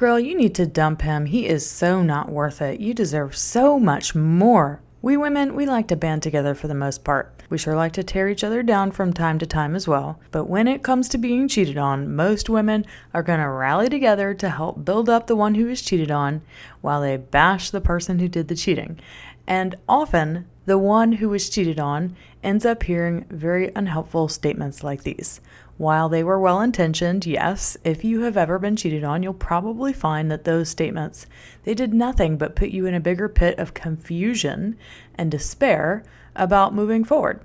Girl, you need to dump him. He is so not worth it. You deserve so much more. We women, we like to band together for the most part. We sure like to tear each other down from time to time as well. But when it comes to being cheated on, most women are going to rally together to help build up the one who is cheated on while they bash the person who did the cheating. And often, the one who was cheated on ends up hearing very unhelpful statements like these. While they were well intentioned, yes, if you have ever been cheated on, you'll probably find that those statements they did nothing but put you in a bigger pit of confusion and despair about moving forward.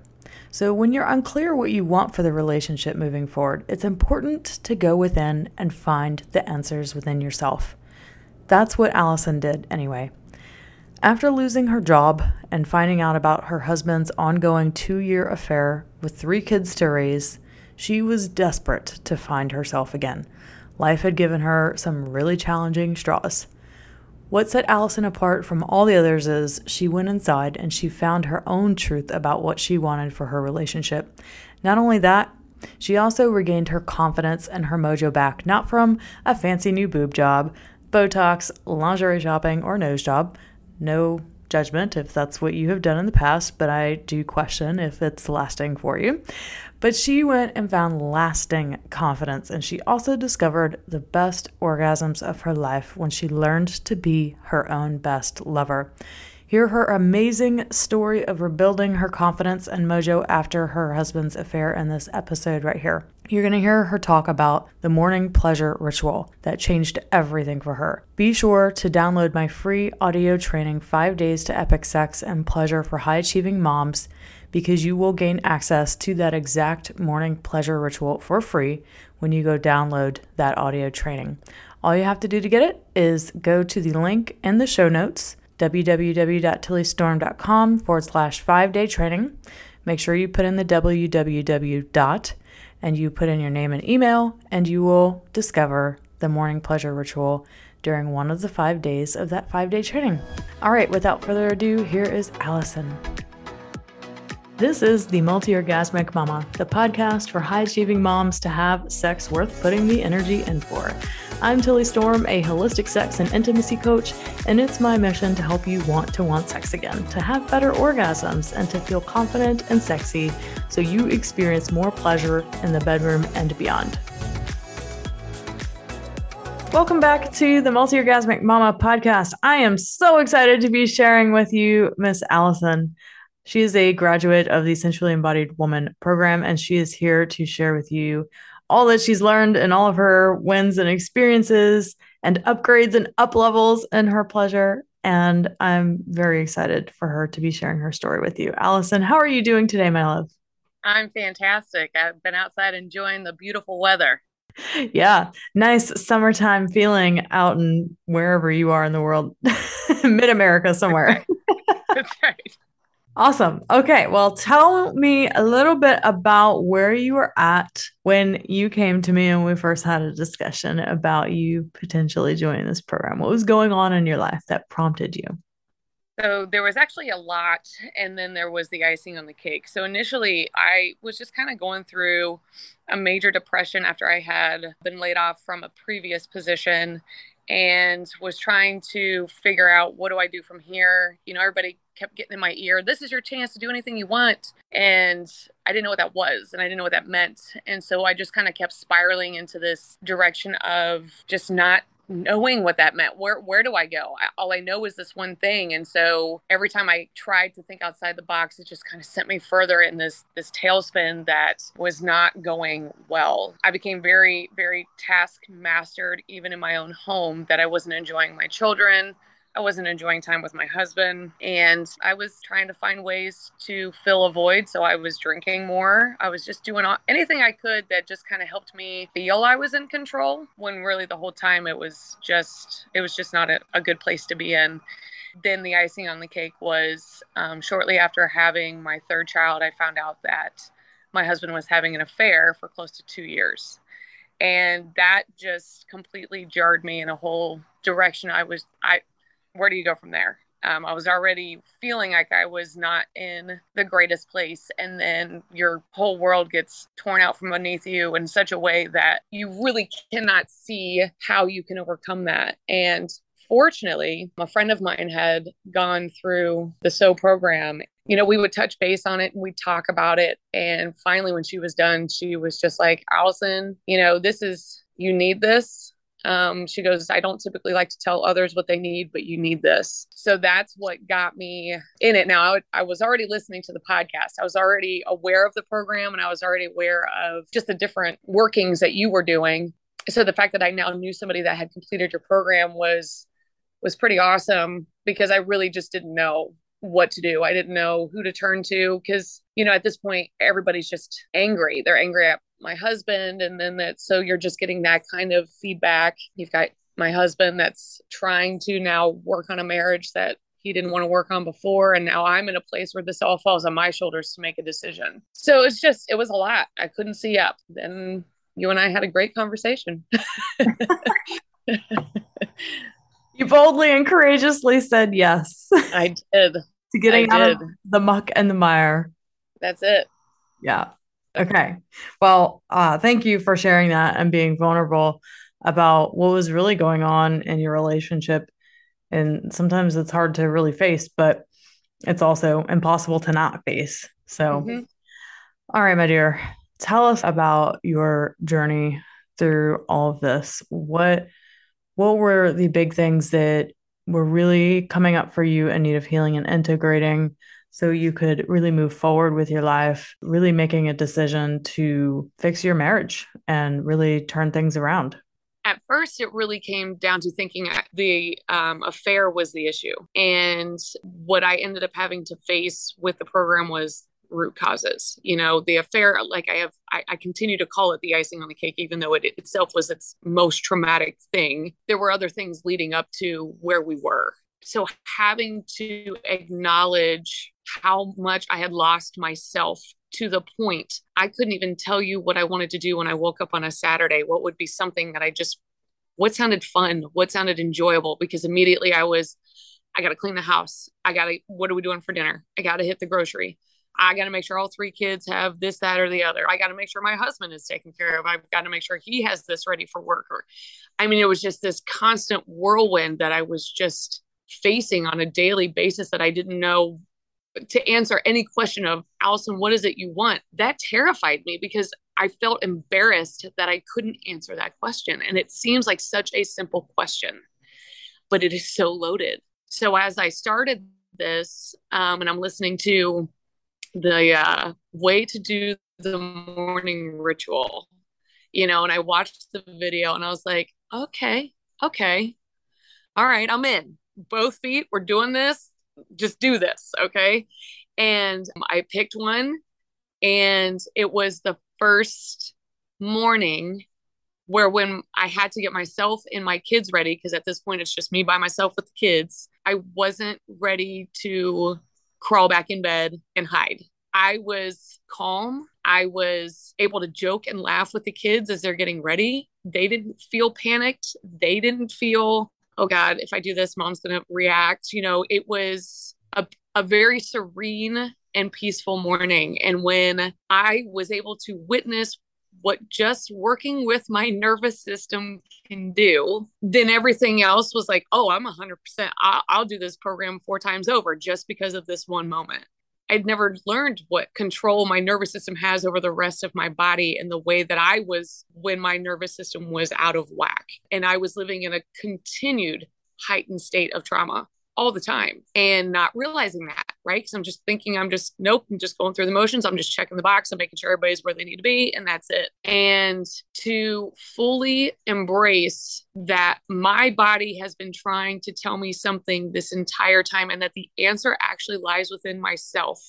So, when you're unclear what you want for the relationship moving forward, it's important to go within and find the answers within yourself. That's what Alison did anyway. After losing her job and finding out about her husband's ongoing two year affair with three kids to raise, she was desperate to find herself again. Life had given her some really challenging straws. What set Alison apart from all the others is she went inside and she found her own truth about what she wanted for her relationship. Not only that, she also regained her confidence and her mojo back, not from a fancy new boob job, Botox, lingerie shopping, or nose job. No judgment if that's what you have done in the past, but I do question if it's lasting for you. But she went and found lasting confidence, and she also discovered the best orgasms of her life when she learned to be her own best lover. Hear her amazing story of rebuilding her confidence and mojo after her husband's affair in this episode right here. You're going to hear her talk about the morning pleasure ritual that changed everything for her. Be sure to download my free audio training, Five Days to Epic Sex and Pleasure for High Achieving Moms because you will gain access to that exact morning pleasure ritual for free when you go download that audio training. All you have to do to get it is go to the link in the show notes www.tillystorm.com forward slash five day training. Make sure you put in the www dot and you put in your name and email, and you will discover the morning pleasure ritual during one of the five days of that five day training. All right, without further ado, here is Alison. This is the Multi Orgasmic Mama, the podcast for high achieving moms to have sex worth putting the energy in for. I'm Tilly Storm, a holistic sex and intimacy coach, and it's my mission to help you want to want sex again, to have better orgasms, and to feel confident and sexy so you experience more pleasure in the bedroom and beyond. Welcome back to the Multi Orgasmic Mama podcast. I am so excited to be sharing with you Miss Alison. She is a graduate of the Sensually Embodied Woman program, and she is here to share with you all that she's learned and all of her wins and experiences and upgrades and up levels in her pleasure. And I'm very excited for her to be sharing her story with you. Alison, how are you doing today, my love? I'm fantastic. I've been outside enjoying the beautiful weather. Yeah, nice summertime feeling out in wherever you are in the world, mid America somewhere. That's right. Awesome. Okay. Well, tell me a little bit about where you were at when you came to me and we first had a discussion about you potentially joining this program. What was going on in your life that prompted you? So there was actually a lot, and then there was the icing on the cake. So initially, I was just kind of going through a major depression after I had been laid off from a previous position and was trying to figure out what do I do from here. You know, everybody kept getting in my ear, this is your chance to do anything you want. And I didn't know what that was and I didn't know what that meant. And so I just kind of kept spiraling into this direction of just not knowing what that meant. Where where do i go? I, all i know is this one thing. And so every time i tried to think outside the box it just kind of sent me further in this this tailspin that was not going well. I became very very task mastered even in my own home that i wasn't enjoying my children I wasn't enjoying time with my husband and I was trying to find ways to fill a void. So I was drinking more. I was just doing anything I could that just kind of helped me feel I was in control when really the whole time it was just, it was just not a, a good place to be in. Then the icing on the cake was um, shortly after having my third child, I found out that my husband was having an affair for close to two years and that just completely jarred me in a whole direction i was i where do you go from there? Um, I was already feeling like I was not in the greatest place. And then your whole world gets torn out from beneath you in such a way that you really cannot see how you can overcome that. And fortunately, a friend of mine had gone through the SO program. You know, we would touch base on it and we'd talk about it. And finally, when she was done, she was just like, Alison, you know, this is, you need this. Um, she goes, I don't typically like to tell others what they need, but you need this. So that's what got me in it. Now, I, I, was already listening to the podcast. I was already aware of the program and I was already aware of just the different workings that you were doing. So the fact that I now knew somebody that had completed your program was was pretty awesome because I really just didn't know what to do. I didn't know who to turn to because, you know, at this point, everybody's just angry. They're angry at my husband. And then that, so you're just getting that kind of feedback. You've got my husband that's trying to now work on a marriage that he didn't want to work on before. And now I'm in a place where this all falls on my shoulders to make a decision. So it's just, it was a lot. I couldn't see up. Then you and I had a great conversation. You boldly and courageously said yes. I did. To getting out of the muck and the mire. That's it. Yeah. Okay. Well, uh, thank you for sharing that and being vulnerable about what was really going on in your relationship. And sometimes it's hard to really face, but it's also impossible to not face. So, mm-hmm. all right, my dear, tell us about your journey through all of this. What what were the big things that were really coming up for you in need of healing and integrating so you could really move forward with your life, really making a decision to fix your marriage and really turn things around? At first, it really came down to thinking the um, affair was the issue. And what I ended up having to face with the program was root causes. You know, the affair, like I have, I, I, continue to call it the icing on the cake, even though it itself was its most traumatic thing. There were other things leading up to where we were. So having to acknowledge how much I had lost myself to the point I couldn't even tell you what I wanted to do when I woke up on a Saturday. What would be something that I just, what sounded fun, what sounded enjoyable, because immediately I was, I got to clean the house. I got to, what are we doing for dinner? I got to hit the grocery. I got to make sure all three kids have this, that, or the other. I got to make sure my husband is taken care of. I've got to make sure he has this ready for work. Or, I mean, it was just this constant whirlwind that I was just facing on a daily basis that I didn't know to answer any question of Alison, what is it you want? That terrified me because I felt embarrassed that I couldn't answer that question. And it seems like such a simple question, but it is so loaded. So as I started this, um, and I'm listening to the uh, way to do the morning ritual, you know, and I watched the video and I was like, okay, okay, all right, I'm in. Both feet, we're doing this. Just do this, okay? And I picked one, and it was the first morning where when I had to get myself and my kids ready, because at this point it's just me by myself with the kids, I wasn't ready to crawl back in bed and hide. I was calm. I was able to joke and laugh with the kids as they're getting ready. They didn't feel panicked. They didn't feel, oh God, if I do this, mom's going to react. You know, it was a, a very serene and peaceful morning. And when I was able to witness what just working with my nervous system can do, then everything else was like, oh, I'm 100%. I'll, I'll do this program four times over just because of this one moment. I'd never learned what control my nervous system has over the rest of my body and the way that I was when my nervous system was out of whack. And I was living in a continued heightened state of trauma all the time and not realizing that, right? Because I'm just thinking, I'm just, nope, I'm just going through the motions. I'm just checking the box. I'm making sure everybody's where they need to be, and that's it. And to fully embrace that my body has been trying to tell me something this entire time, and that the answer actually lies within myself.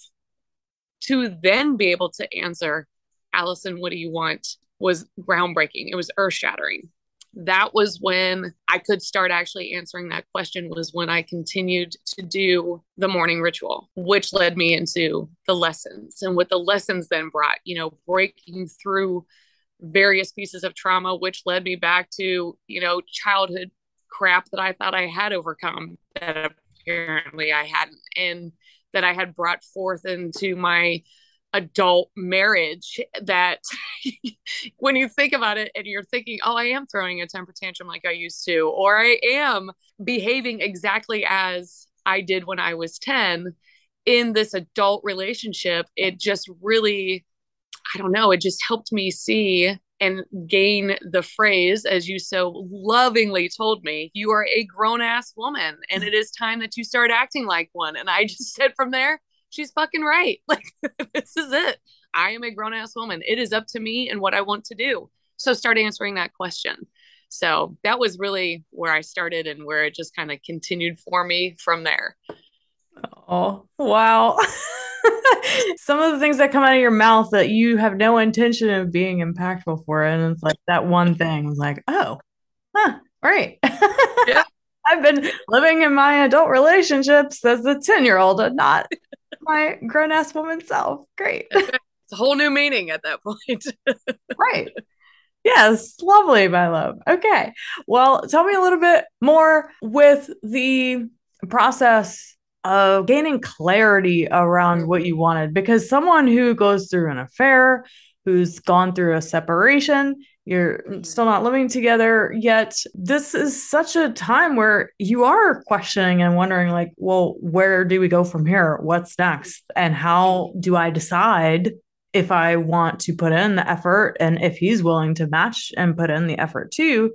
To then be able to answer, Alison, what do you want? was groundbreaking. It was earth shattering that was when I could start actually answering that question was when I continued to do the morning ritual, which led me into the lessons and what the lessons then brought, you know, breaking through various pieces of trauma, which led me back to, you know, childhood crap that I thought I had overcome that apparently I hadn't, and that I had brought forth into my adult marriage that when you think about it and you're thinking, oh, I am throwing a temper tantrum like I used to, or I am behaving exactly as I did when I was 10 in this adult relationship, it just really, I don't know, it just helped me see and gain the phrase, as you so lovingly told me, you are a grown ass woman and it is time that you start acting like one. And I just said from there, she's fucking right. Like, this is it. I am a grown ass woman. It is up to me and what I want to do. So start answering that question. So that was really where I started and where it just kind of continued for me from there. Oh, wow. Some of the things that come out of your mouth that you have no intention of being impactful for. And it's like that one thing was like, oh, huh, right. Yeah. I've been living in my adult relationships as a 10 year old and not my grown ass woman self. Great. It's a whole new meaning at that point. right. Yes, lovely, my love. Okay. Well, tell me a little bit more with the process of gaining clarity around what you wanted because someone who goes through an affair, who's gone through a separation, you're mm-hmm. still not living together yet. This is such a time where you are questioning and wondering, like, well, where do we go from here? What's next? And how mm-hmm. do I decide if I want to put in the effort and if he's willing to match and put in the effort too?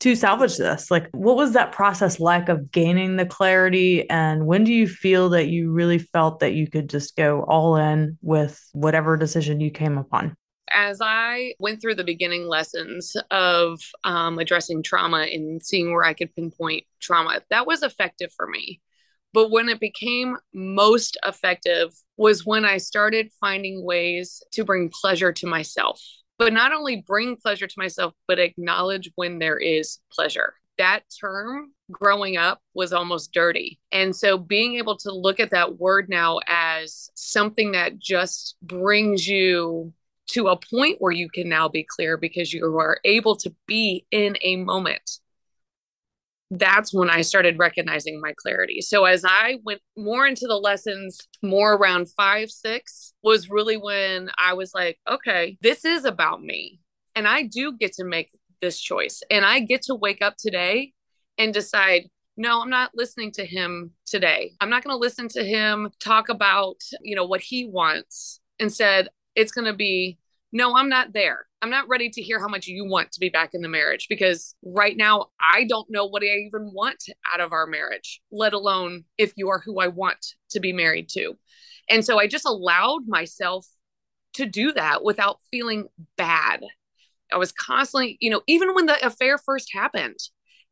to salvage this? Like, what was that process like of gaining the clarity? And when do you feel that you really felt that you could just go all in with whatever decision you came upon? As I went through the beginning lessons of um, addressing trauma and seeing where I could pinpoint trauma, that was effective for me. But when it became most effective was when I started finding ways to bring pleasure to myself but not only bring pleasure to myself, but acknowledge when there is pleasure. That term growing up was almost dirty. And so being able to look at that word now as something that just brings you to a point where you can now be clear because you are able to be in a moment that's when I started recognizing my clarity. So as I went more into the lessons, more around five, six, was really when I was like, okay, this is about me. And I do get to make this choice. And I get to wake up today and decide, no, I'm not listening to him today. I'm not going to listen to him talk about, you know, what he wants. Instead, it's going to be, no, I'm not there. I'm not ready to hear how much you want to be back in the marriage because right now I don't know what I even want out of our marriage, let alone if you are who I want to be married to. And so I just allowed myself to do that without feeling bad. I was constantly, you know, even when the affair first happened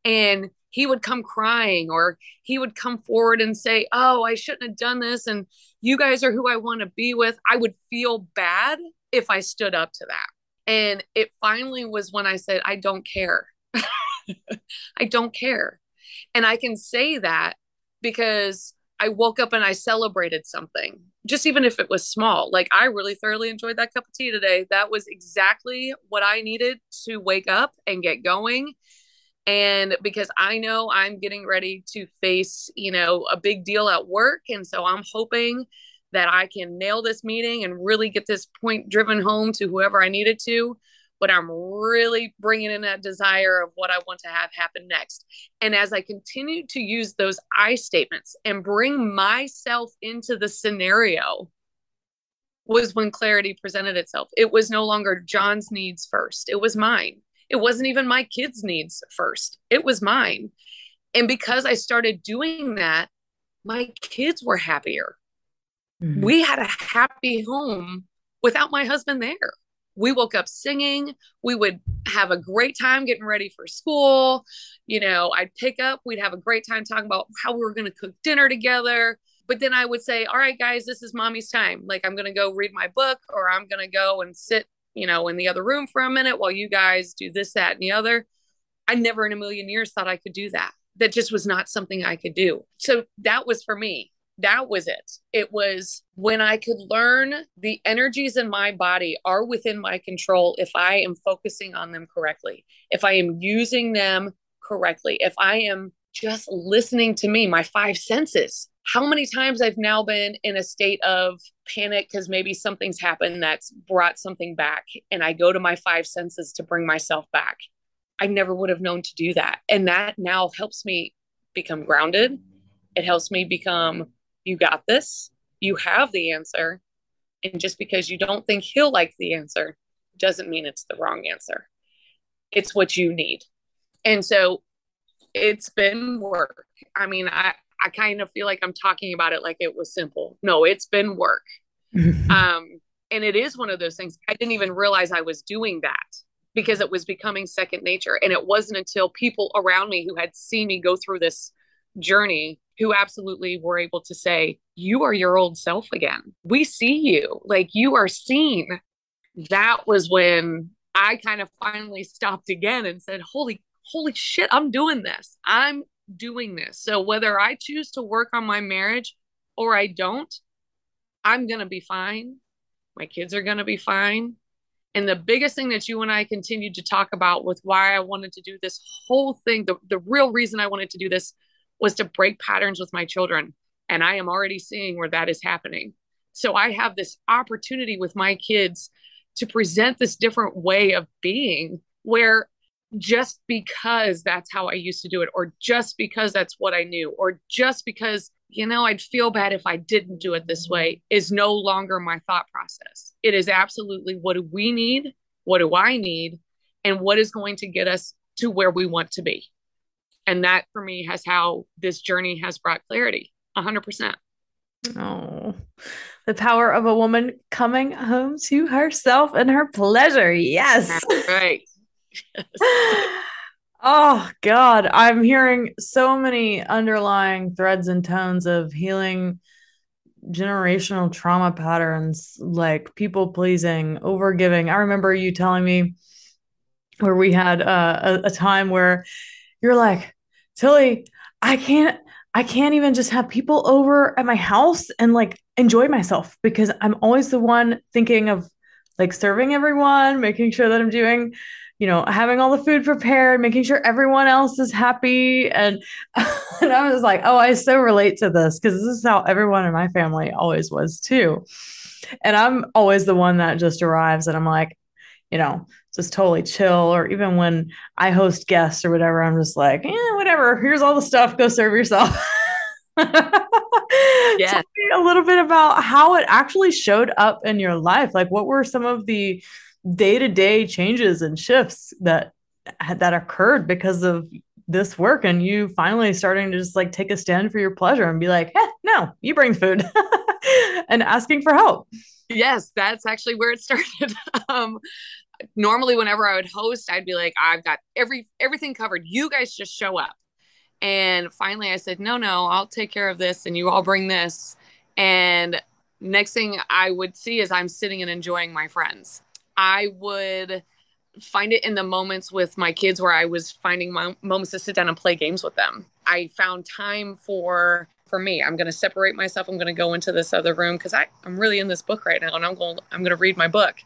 and he would come crying or he would come forward and say, Oh, I shouldn't have done this. And you guys are who I want to be with. I would feel bad if I stood up to that. And it finally was when I said, I don't care. I don't care. And I can say that because I woke up and I celebrated something, just even if it was small. Like I really thoroughly enjoyed that cup of tea today. That was exactly what I needed to wake up and get going. And because I know I'm getting ready to face, you know, a big deal at work. And so I'm hoping that I can nail this meeting and really get this point driven home to whoever I needed to. But I'm really bringing in that desire of what I want to have happen next. And as I continue to use those I statements and bring myself into the scenario, was when clarity presented itself. It was no longer John's needs first, it was mine. It wasn't even my kids' needs first, it was mine. And because I started doing that, my kids were happier Mm-hmm. We had a happy home without my husband there. We woke up singing. We would have a great time getting ready for school. You know, I'd pick up, we'd have a great time talking about how we were going to cook dinner together. But then I would say, All right, guys, this is mommy's time. Like, I'm going to go read my book or I'm going to go and sit, you know, in the other room for a minute while you guys do this, that, and the other. I never in a million years thought I could do that. That just was not something I could do. So that was for me that was it. It was when I could learn the energies in my body are within my control if I am focusing on them correctly, if I am using them correctly, if I am just listening to me, my five senses. How many times I've now been in a state of panic because maybe something's happened that's brought something back, and I go to my five senses to bring myself back. I never would have known to do that. And that now helps me become grounded. It helps me become, you got this, you have the answer. And just because you don't think he'll like the answer doesn't mean it's the wrong answer. It's what you need. And so it's been work. I mean, I, I kind of feel like I'm talking about it like it was simple. No, it's been work. um, and it is one of those things. I didn't even realize I was doing that because it was becoming second nature. And it wasn't until people around me who had seen me go through this journey who absolutely were able to say, You are your old self again. We see you, like you are seen. That was when I kind of finally stopped again and said, Holy, holy shit, I'm doing this. I'm doing this. So whether I choose to work on my marriage or I don't, I'm going to be fine. My kids are going to be fine. And the biggest thing that you and I continued to talk about with why I wanted to do this whole thing, the, the real reason I wanted to do this was to break patterns with my children. And I am already seeing where that is happening. So I have this opportunity with my kids to present this different way of being where just because that's how I used to do it, or just because that's what I knew, or just because, you know, I'd feel bad if I didn't do it this way is no longer my thought process. It is absolutely what do we need? What do I need? And what is going to get us to where we want to be? and that for me has how this journey has brought clarity 100% oh the power of a woman coming home to herself and her pleasure yes That's right oh god. I'm hearing so many underlying threads and tones of healing generational trauma patterns like people pleasing over giving i remember you telling me where we had uh, a, a time where you're like, Tilly, I can't I can't even just have people over at my house and like enjoy myself because I'm always the one thinking of like serving everyone, making sure that I'm doing, you know, having all the food prepared, making sure everyone else is happy. And, and I was like, oh, I so relate to this because this is how everyone in my family always was too. And I'm always the one that just arrives and I'm like, you know, just totally chill. Or even when I host guests or whatever, I'm just like, yeah, whatever. Here's all the stuff. Go serve yourself. yeah. Tell me a little bit about how it actually showed up in your life. Like, what were some of the day to day changes and shifts that that occurred because of this work and you finally starting to just like take a stand for your pleasure and be like, no, you bring food and asking for help. Yes, that's actually where it started. um, normally whenever I would host, I'd be like, I've got every everything covered. You guys just show up. And finally I said, no, no, I'll take care of this and you all bring this. And next thing I would see is I'm sitting and enjoying my friends. I would find it in the moments with my kids where I was finding my moments to sit down and play games with them. I found time for for me. I'm going to separate myself. I'm going to go into this other room because I'm really in this book right now and I'm going I'm going to read my book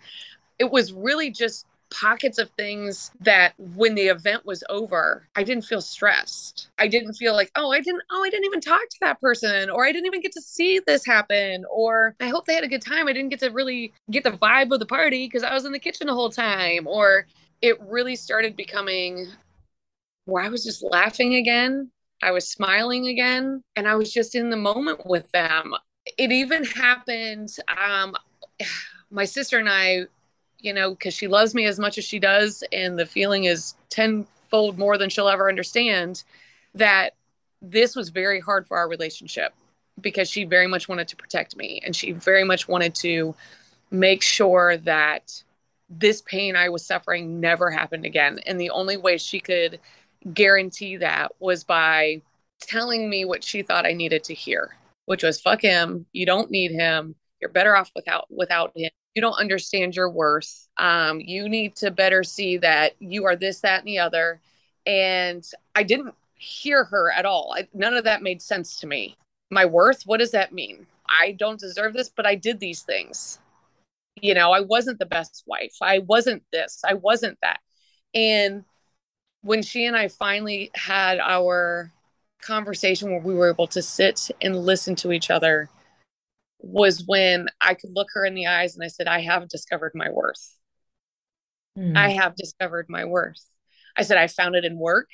it was really just pockets of things that when the event was over i didn't feel stressed. I didn't feel like oh i didn't oh i didn't even talk to that person or i didn't even get to see this happen or i hope they had a good time. I didn't get to really get the vibe of the party because i was in the kitchen the whole time or it really started becoming where i was just laughing again. I was smiling again and i was just in the moment with them. It even happened um my sister and i you know, because she loves me as much as she does, and the feeling is tenfold more than she'll ever understand, that this was very hard for our relationship because she very much wanted to protect me and she very much wanted to make sure that this pain I was suffering never happened again. And the only way she could guarantee that was by telling me what she thought I needed to hear, which was fuck him, you don't need him, you're better off without without him you don't understand your worth. Um, you need to better see that you are this, that, and the other. And I didn't hear her at all. I, none of that made sense to me. My worth, what does that mean? I don't deserve this, but I did these things. You know, I wasn't the best wife. I wasn't this. I wasn't that. And when she and I finally had our conversation where we were able to sit and listen to each other was when I could look her in the eyes and I said, I have discovered my worth. Mm. I have discovered my worth. I said, I found it in work.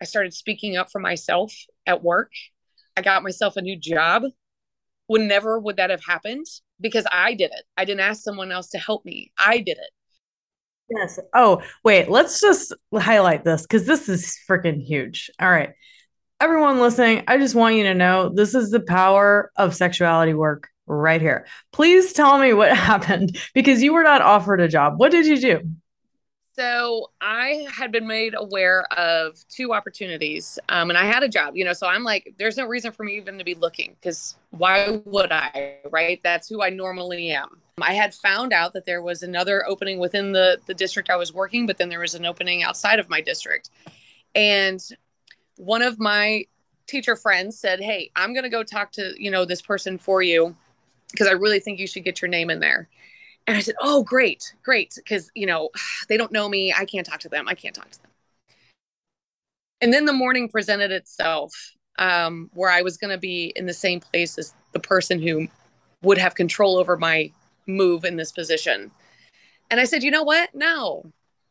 I started speaking up for myself at work. I got myself a new job. Would never would that have happened because I did it. I didn't ask someone else to help me. I did it. Yes. Oh, wait, let's just highlight this because this is freaking huge. All right. Everyone listening, I just want you to know this is the power of sexuality work right here. Please tell me what happened because you were not offered a job. What did you do? So I had been made aware of two opportunities, um, and I had a job. You know, so I'm like, there's no reason for me even to be looking because why would I? Right? That's who I normally am. I had found out that there was another opening within the the district I was working, but then there was an opening outside of my district, and one of my teacher friends said, "Hey, I'm going to go talk to you know this person for you because I really think you should get your name in there." And I said, Oh, great, great. Because, you know, they don't know me. I can't talk to them. I can't talk to them. And then the morning presented itself um, where I was going to be in the same place as the person who would have control over my move in this position. And I said, You know what? No.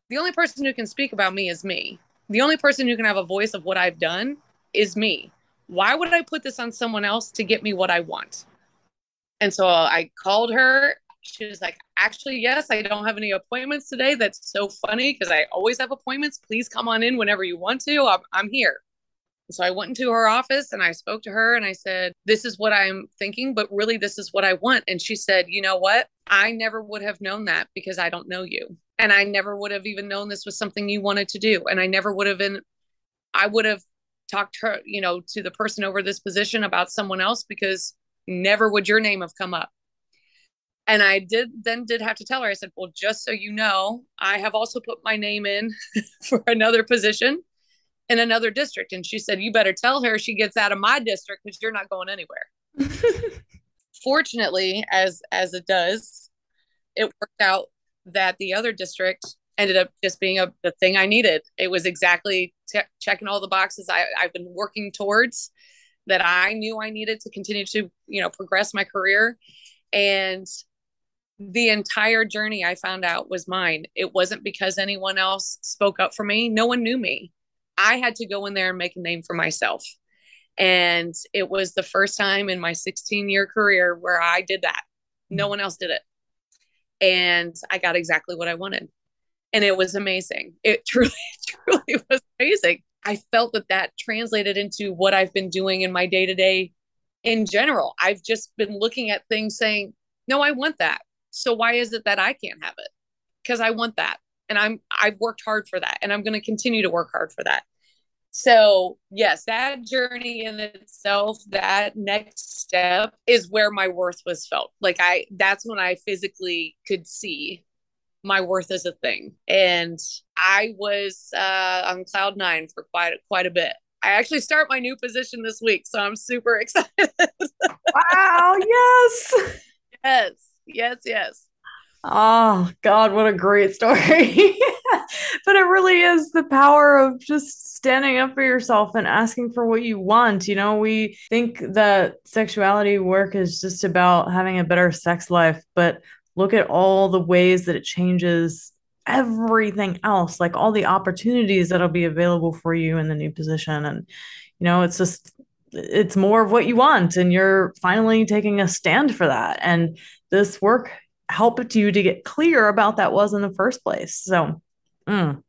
The only person who can speak about me is me. The only person who can have a voice of what I've done is me. Why would I put this on someone else to get me what I want? And so I called her she was like, actually, yes, I don't have any appointments today. That's so funny because I always have appointments. Please come on in whenever you want to. I'm, I'm here. So I went into her office and I spoke to her and I said, This is what I'm thinking, but really, this is what I want. And she said, You know what? I never would have known that because I don't know you. And I never would have even known this was something you wanted to do. And I never would have been, I would have talked to her, you know, to the person over this position about someone else because never would your name have come up. And I did then did have to tell her, I said, Well, just so you know, I have also put my name in for another position in another district. And she said, You better tell her she gets out of my district because you're not going anywhere. Fortunately, as as it does, it worked out that the other district ended up just being a the thing I needed. It was exactly checking all the boxes I, I've been working towards that I knew I needed to continue to, you know, progress my career. And the entire journey I found out was mine. It wasn't because anyone else spoke up for me. No one knew me. I had to go in there and make a name for myself. And it was the first time in my 16 year career where I did that. No mm. one else did it. And I got exactly what I wanted. And it was amazing. It truly, truly was amazing. I felt that that translated into what I've been doing in my day to day in general. I've just been looking at things saying, no, I want that. So why is it that I can't have it? Because I want that. And I'm I've worked hard for that and I'm going to continue to work hard for that. So, yes, that journey in itself, that next step is where my worth was felt. Like I that's when I physically could see my worth as a thing. And I was uh, on cloud 9 for quite quite a bit. I actually start my new position this week, so I'm super excited. wow, yes. Yes yes, yes. Oh, God, what a great story. but it really is the power of just standing up for yourself and asking for what you want. You know, we think that sexuality work is just about having a better sex life, but look at all the ways that it changes everything else, like all the opportunities that'll be available for you in the new position. And, you know, it's just, it's more of what you want. And you're finally taking a stand for that. And this work helped you to get clear about that was in the first place. So, mm.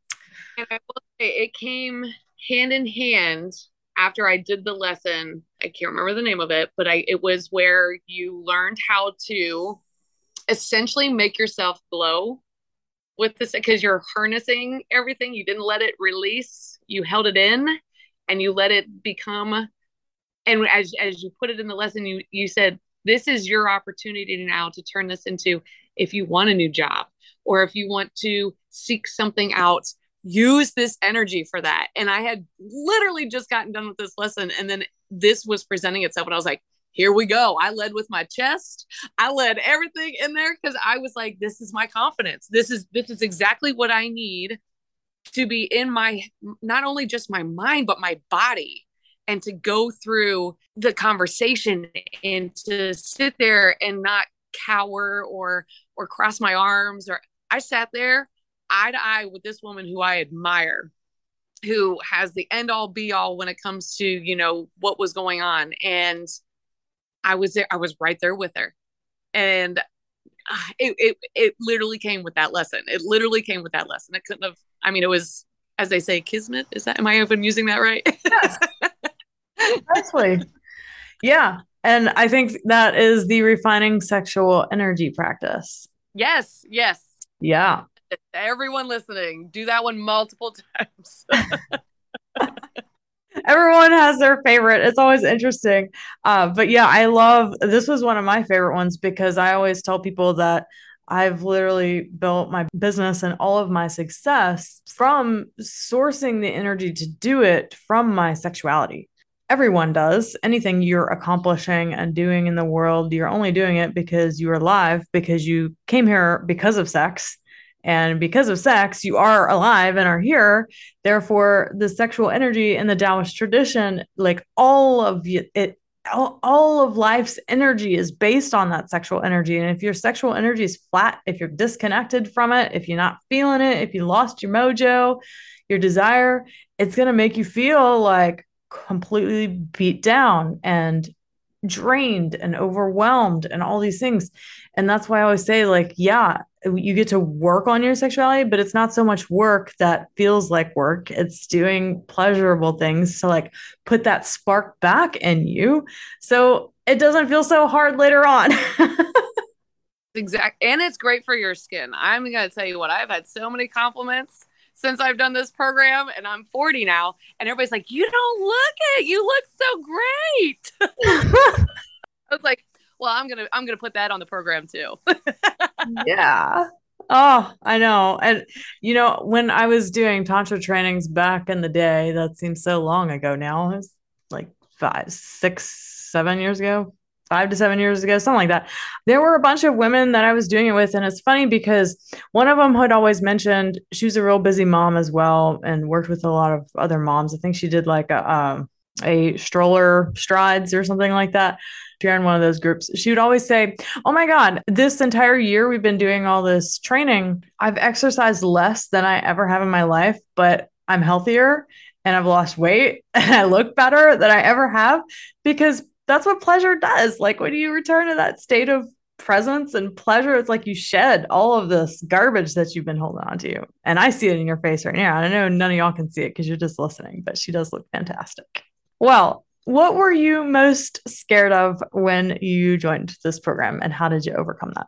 and I will say it came hand in hand after I did the lesson. I can't remember the name of it, but I it was where you learned how to essentially make yourself glow with this because you're harnessing everything. You didn't let it release. You held it in and you let it become and as as you put it in the lesson you you said this is your opportunity now to turn this into if you want a new job or if you want to seek something out use this energy for that. And i had literally just gotten done with this lesson and then this was presenting itself and i was like here we go. I led with my chest. I led everything in there because i was like this is my confidence. This is this is exactly what i need to be in my not only just my mind but my body and to go through the conversation and to sit there and not cower or or cross my arms or I sat there eye to eye with this woman who I admire who has the end all be all when it comes to you know what was going on. And i was there i was right there with her. And uh, it, it it literally came with that lesson. It literally came with that lesson. It couldn't have i mean it was as they say kismet. Is that am i even using that right? Yes Precisely. yeah and i think that is the refining sexual energy practice yes yes yeah everyone listening, do that one multiple times. Everyone has their favorite. It's always interesting. Uh, but yeah, I love this was one of my favorite ones because I always tell people that I've literally built my business and all of my success from sourcing the energy to do it from my sexuality. Everyone does. Anything you're accomplishing and doing in the world, you're only doing it because you're alive, because you came here because of sex and because of sex, you are alive and are here. Therefore, the sexual energy in the Taoist tradition, like all of it, all, all of life's energy is based on that sexual energy. And if your sexual energy is flat, if you're disconnected from it, if you're not feeling it, if you lost your mojo, your desire, it's going to make you feel like completely beat down and drained and overwhelmed and all these things. And that's why I always say, like, yeah, you get to work on your sexuality, but it's not so much work that feels like work. It's doing pleasurable things to like put that spark back in you. So it doesn't feel so hard later on. exact and it's great for your skin. I'm gonna tell you what, I've had so many compliments since I've done this program and I'm 40 now. And everybody's like, You don't look it. You look so great. I was like, well, I'm gonna I'm gonna put that on the program too. yeah. Oh, I know. And you know, when I was doing tantra trainings back in the day, that seems so long ago now. It was like five, six, seven years ago, five to seven years ago, something like that. There were a bunch of women that I was doing it with, and it's funny because one of them had always mentioned she was a real busy mom as well, and worked with a lot of other moms. I think she did like a um, a stroller strides or something like that if you're in one of those groups, she would always say, Oh my God, this entire year we've been doing all this training. I've exercised less than I ever have in my life, but I'm healthier and I've lost weight and I look better than I ever have because that's what pleasure does. Like when you return to that state of presence and pleasure, it's like you shed all of this garbage that you've been holding on to. And I see it in your face right now. I know none of y'all can see it because you're just listening, but she does look fantastic. Well, what were you most scared of when you joined this program and how did you overcome that?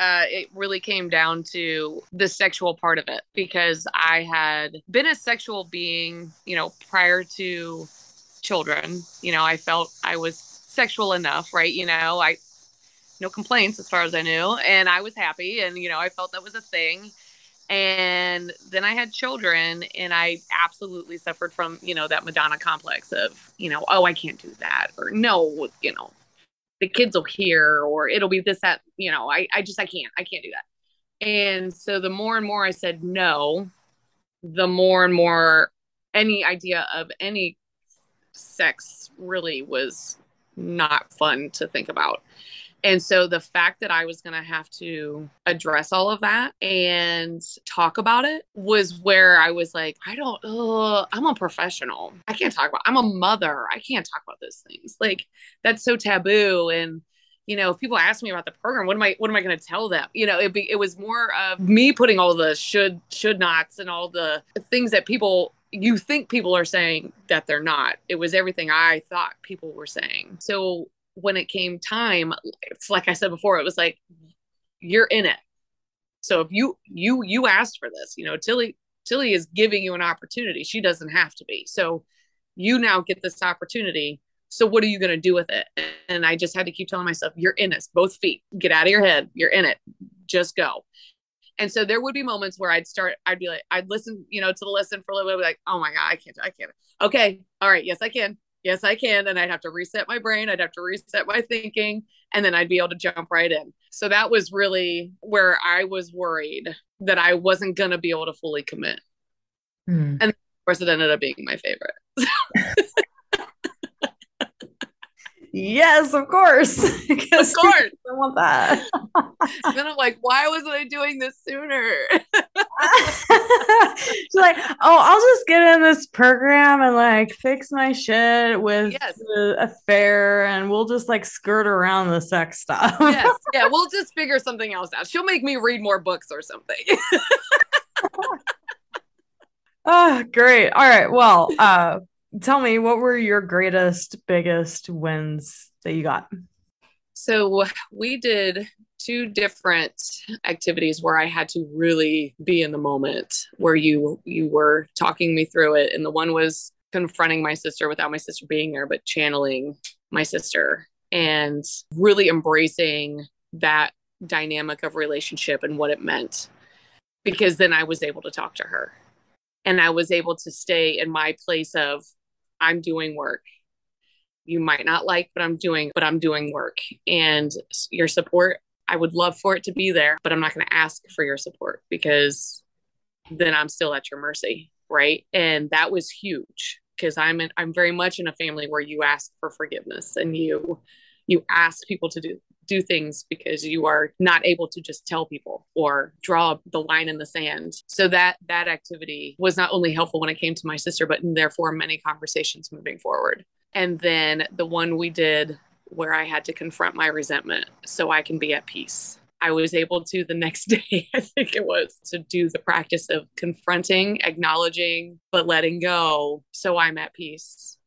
Uh, it really came down to the sexual part of it because I had been a sexual being, you know, prior to children. You know, I felt I was sexual enough, right? You know, I no complaints as far as I knew, and I was happy, and you know, I felt that was a thing and then i had children and i absolutely suffered from you know that madonna complex of you know oh i can't do that or no you know the kids will hear or it'll be this that you know i i just i can't i can't do that and so the more and more i said no the more and more any idea of any sex really was not fun to think about and so the fact that I was going to have to address all of that and talk about it was where I was like, I don't, I'm a professional. I can't talk about, I'm a mother. I can't talk about those things. Like that's so taboo. And, you know, if people ask me about the program, what am I, what am I going to tell them? You know, it be, it was more of me putting all the should, should nots and all the things that people you think people are saying that they're not. It was everything I thought people were saying. So when it came time, it's like I said before, it was like you're in it. So if you you you asked for this, you know, Tilly Tilly is giving you an opportunity. She doesn't have to be. So you now get this opportunity. So what are you going to do with it? And I just had to keep telling myself, you're in this, both feet. Get out of your head. You're in it. Just go. And so there would be moments where I'd start, I'd be like, I'd listen, you know, to the lesson for a little bit, like, oh my God, I can't, I can't. Okay. All right. Yes, I can yes, I can. And I'd have to reset my brain, I'd have to reset my thinking, and then I'd be able to jump right in. So that was really where I was worried that I wasn't going to be able to fully commit. Mm. And of course, it ended up being my favorite. yes, of course. of course. I want that. then I'm like, why wasn't I doing this sooner? She's like, oh, I'll just get in this program and like fix my shit with yes. the affair and we'll just like skirt around the sex stuff. yes. Yeah. We'll just figure something else out. She'll make me read more books or something. oh, great. All right. Well, uh, tell me what were your greatest, biggest wins that you got? So we did two different activities where I had to really be in the moment where you you were talking me through it and the one was confronting my sister without my sister being there but channeling my sister and really embracing that dynamic of relationship and what it meant because then I was able to talk to her and I was able to stay in my place of I'm doing work you might not like but I'm doing but I'm doing work and your support I would love for it to be there, but I'm not going to ask for your support because then I'm still at your mercy, right? And that was huge because I'm in, I'm very much in a family where you ask for forgiveness and you you ask people to do do things because you are not able to just tell people or draw the line in the sand. So that that activity was not only helpful when it came to my sister, but therefore many conversations moving forward. And then the one we did where I had to confront my resentment so I can be at peace. I was able to the next day, I think it was, to do the practice of confronting, acknowledging, but letting go so I'm at peace.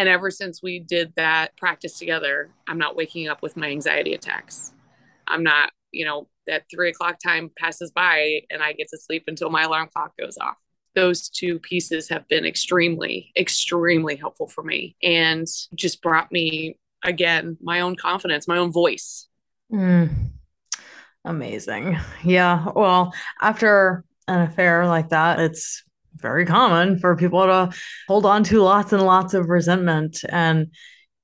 And ever since we did that practice together, I'm not waking up with my anxiety attacks. I'm not, you know, that three o'clock time passes by and I get to sleep until my alarm clock goes off those two pieces have been extremely, extremely helpful for me and just brought me again my own confidence, my own voice. Mm. Amazing. Yeah. Well, after an affair like that, it's very common for people to hold on to lots and lots of resentment. And,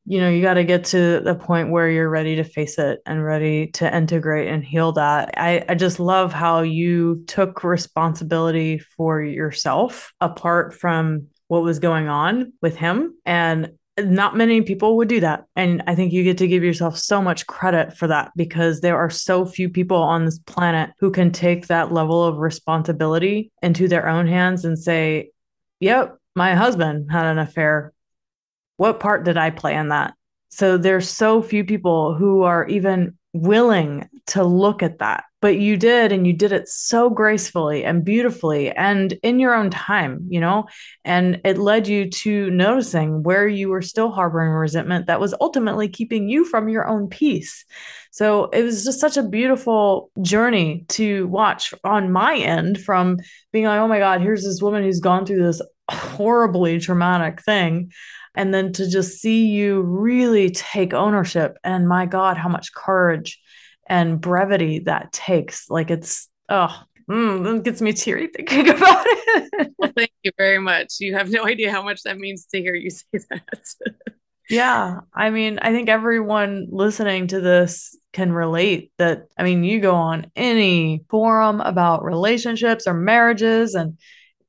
you know, you got to get to the point where you're ready to face it and ready to integrate and heal that. I, I just love how you took responsibility for yourself apart from what was going on with him and not many people would do that. And I think you get to give yourself so much credit for that because there are so few people on this planet who can take that level of responsibility into their own hands and say, Yep, my husband had an affair. What part did I play in that? So there's so few people who are even willing to look at that but you did and you did it so gracefully and beautifully and in your own time you know? And it led you to noticing where you were still harboring resentment that was ultimately keeping you from your own peace. So it was just such a beautiful journey to watch on my end from being like oh my god here's this woman who's gone through this horribly traumatic thing and then to just see you really take ownership and my god how much courage and brevity that takes. Like it's oh, mm, gets me teary thinking about it. well, thank you very much. You have no idea how much that means to hear you say that. yeah, I mean, I think everyone listening to this can relate that I mean, you go on any forum about relationships or marriages and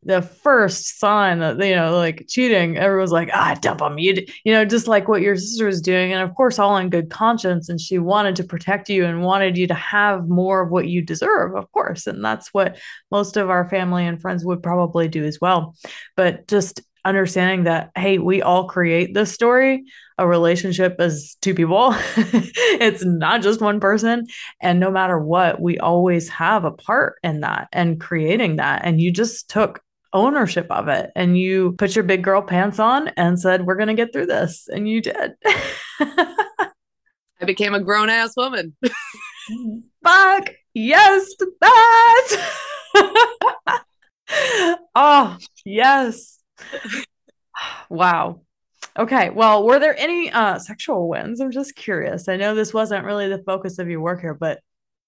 the first sign that you know like cheating everyone's like ah dump them you you know just like what your sister was doing and of course all in good conscience and she wanted to protect you and wanted you to have more of what you deserve of course and that's what most of our family and friends would probably do as well. But just understanding that hey we all create this story a relationship is two people it's not just one person and no matter what we always have a part in that and creating that and you just took ownership of it. And you put your big girl pants on and said we're going to get through this. And you did. I became a grown ass woman. Fuck. Yes that. Oh yes. Wow. Okay well were there any uh sexual wins? I'm just curious. I know this wasn't really the focus of your work here but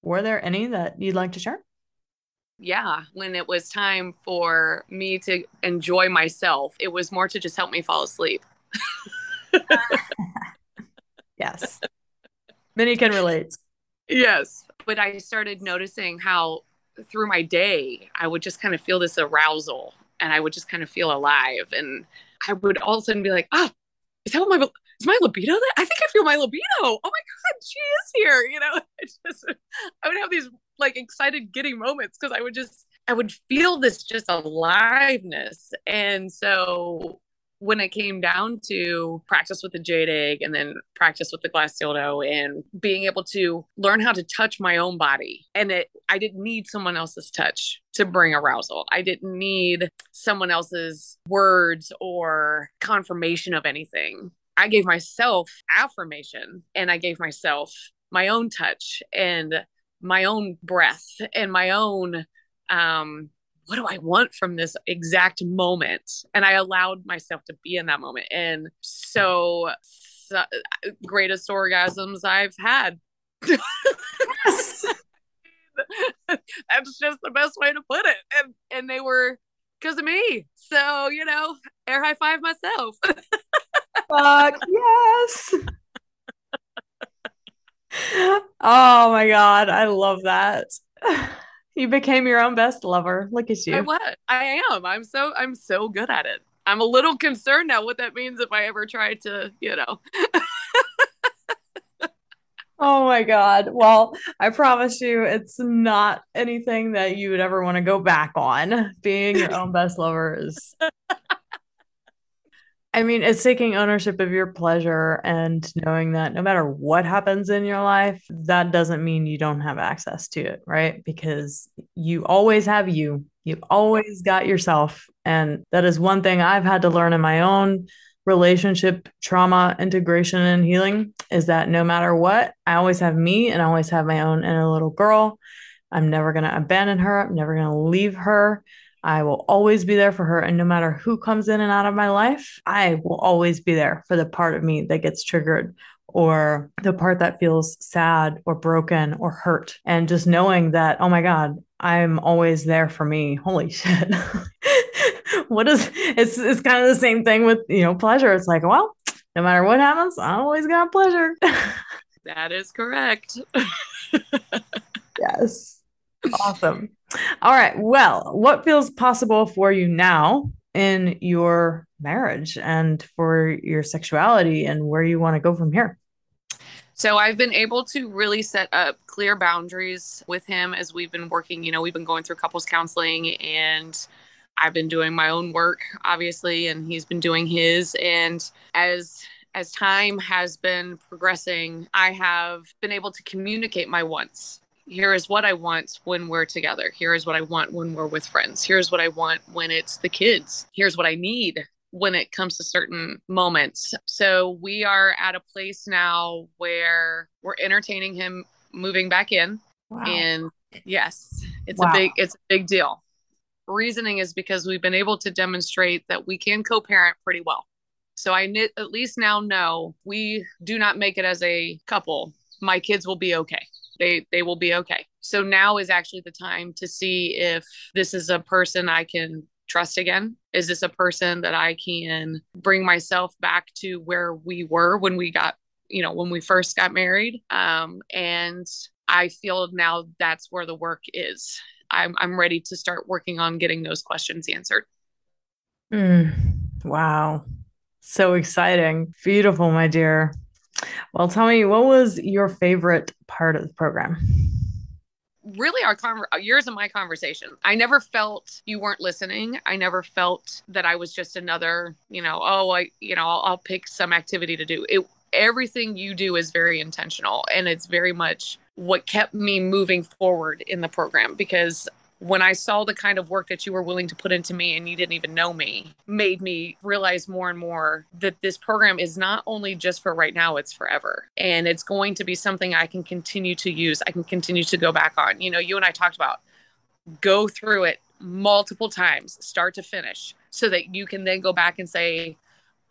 were there any that you'd like to share yeah, when it was time for me to enjoy myself, it was more to just help me fall asleep. yes. Many can relate. Yes. But I started noticing how through my day, I would just kind of feel this arousal and I would just kind of feel alive. And I would all of a sudden be like, ah, is that what my, is my libido that I think I feel my libido. Oh my God, she is here. You know, just, I would have these like excited, giddy moments because I would just, I would feel this just aliveness. And so when it came down to practice with the jade egg and then practice with the glass dildo and being able to learn how to touch my own body and it i didn't need someone else's touch to bring arousal i didn't need someone else's words or confirmation of anything i gave myself affirmation and i gave myself my own touch and my own breath and my own um what do I want from this exact moment? And I allowed myself to be in that moment. And so, so greatest orgasms I've had. That's just the best way to put it. And and they were because of me. So, you know, air high five myself. Fuck yes. oh my god, I love that. You became your own best lover. Look at you. I what? I am. I'm so I'm so good at it. I'm a little concerned now what that means if I ever try to, you know. oh my god. Well, I promise you it's not anything that you would ever want to go back on. Being your own best lover is I mean, it's taking ownership of your pleasure and knowing that no matter what happens in your life, that doesn't mean you don't have access to it, right? Because you always have you. You've always got yourself. And that is one thing I've had to learn in my own relationship trauma integration and healing is that no matter what, I always have me and I always have my own inner little girl. I'm never going to abandon her. I'm never going to leave her. I will always be there for her. And no matter who comes in and out of my life, I will always be there for the part of me that gets triggered or the part that feels sad or broken or hurt. And just knowing that, oh my God, I'm always there for me. Holy shit. what is it's it's kind of the same thing with you know pleasure. It's like, well, no matter what happens, I always got pleasure. that is correct. yes. Awesome. All right. Well, what feels possible for you now in your marriage and for your sexuality and where you want to go from here? So I've been able to really set up clear boundaries with him as we've been working. You know, we've been going through couples counseling and I've been doing my own work, obviously, and he's been doing his. And as as time has been progressing, I have been able to communicate my wants here is what I want when we're together. Here is what I want when we're with friends. Here's what I want when it's the kids. Here's what I need when it comes to certain moments. So we are at a place now where we're entertaining him moving back in. Wow. And yes, it's wow. a big it's a big deal. Reasoning is because we've been able to demonstrate that we can co-parent pretty well. So I at least now know we do not make it as a couple. My kids will be okay they they will be okay. So now is actually the time to see if this is a person i can trust again. Is this a person that i can bring myself back to where we were when we got you know when we first got married? Um, and i feel now that's where the work is. I'm, I'm ready to start working on getting those questions answered. Mm, wow. So exciting. Beautiful my dear well, tell me, what was your favorite part of the program? really our con- years of my conversation. I never felt you weren't listening. I never felt that i was just another you know oh i you know i'll, I'll pick some activity to do. It everything you do is very intentional and it's very much what kept me moving forward in the program because when I saw the kind of work that you were willing to put into me and you didn't even know me, made me realize more and more that this program is not only just for right now, it's forever. And it's going to be something I can continue to use. I can continue to go back on. You know, you and I talked about go through it multiple times, start to finish, so that you can then go back and say,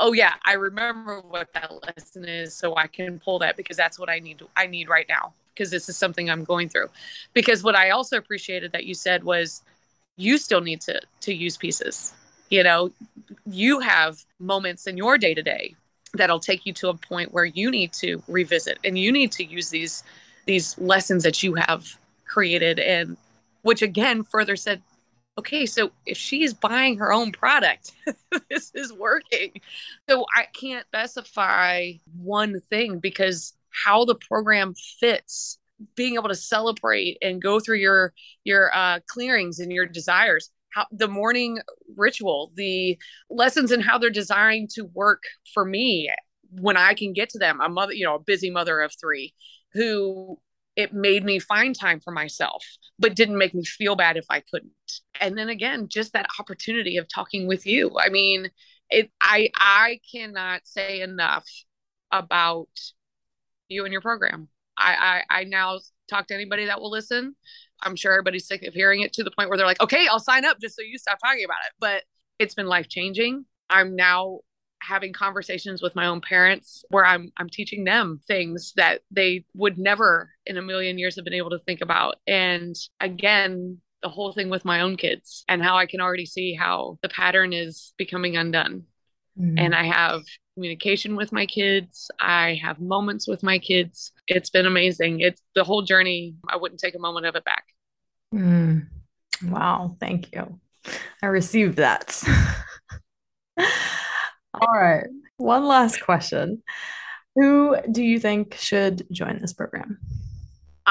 oh yeah i remember what that lesson is so i can pull that because that's what i need i need right now because this is something I'm going through. Because what I also appreciated that you said was you still need to to use pieces. You know, you have moments in your day to day that'll take you to a point where you need to revisit and you need to use these these lessons that you have created and which again further said okay, so if she's buying her own product, this is working. So I can't specify one thing because how the program fits being able to celebrate and go through your your uh, clearings and your desires. How the morning ritual the lessons and how they're designed to work for me when i can get to them. A mother you know a busy mother of three who it made me find time for myself but didn't make me feel bad if i couldn't. And then again just that opportunity of talking with you. I mean it i i cannot say enough about you and your program I, I I now talk to anybody that will listen. I'm sure everybody's sick of hearing it to the point where they're like, okay, I'll sign up just so you stop talking about it. But it's been life changing. I'm now having conversations with my own parents where I'm I'm teaching them things that they would never in a million years have been able to think about. And again, the whole thing with my own kids and how I can already see how the pattern is becoming undone. Mm-hmm. And I have communication with my kids. I have moments with my kids. It's been amazing. It's the whole journey. I wouldn't take a moment of it back. Mm. Wow. Thank you. I received that. All right. One last question. Who do you think should join this program?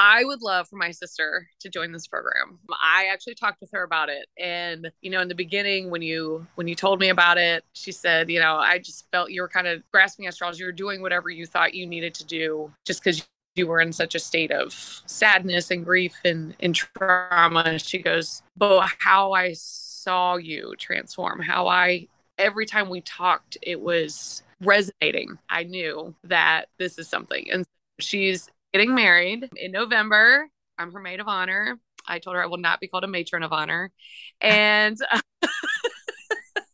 I would love for my sister to join this program. I actually talked with her about it and you know in the beginning when you when you told me about it, she said, you know, I just felt you were kind of grasping at straws. You were doing whatever you thought you needed to do just cuz you were in such a state of sadness and grief and, and trauma. She goes, but how I saw you transform, how I every time we talked, it was resonating. I knew that this is something. And she's getting married in November. I'm her maid of honor. I told her I will not be called a matron of honor. And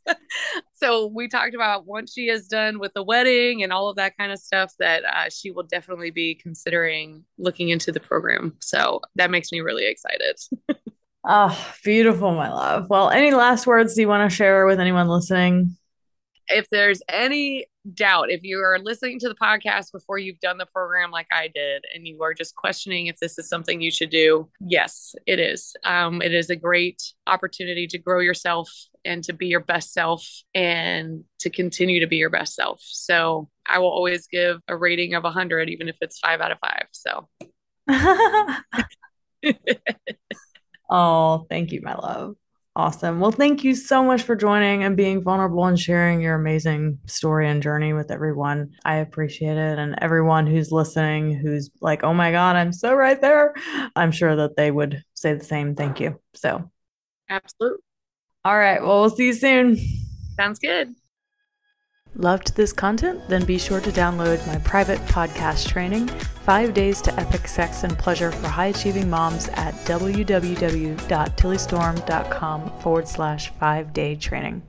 so we talked about once she is done with the wedding and all of that kind of stuff, that uh, she will definitely be considering looking into the program. So that makes me really excited. oh, beautiful, my love. Well, any last words do you want to share with anyone listening? If there's any doubt, if you are listening to the podcast before you've done the program like I did, and you are just questioning if this is something you should do, yes, it is. Um, it is a great opportunity to grow yourself and to be your best self and to continue to be your best self. So I will always give a rating of 100, even if it's five out of five. So. oh, thank you, my love. Awesome. Well, thank you so much for joining and being vulnerable and sharing your amazing story and journey with everyone. I appreciate it. And everyone who's listening, who's like, oh my God, I'm so right there, I'm sure that they would say the same. Thank you. So, absolutely. All right. Well, we'll see you soon. Sounds good. Loved this content? Then be sure to download my private podcast training, Five Days to Epic Sex and Pleasure for High Achieving Moms at www.tillystorm.com forward slash five day training.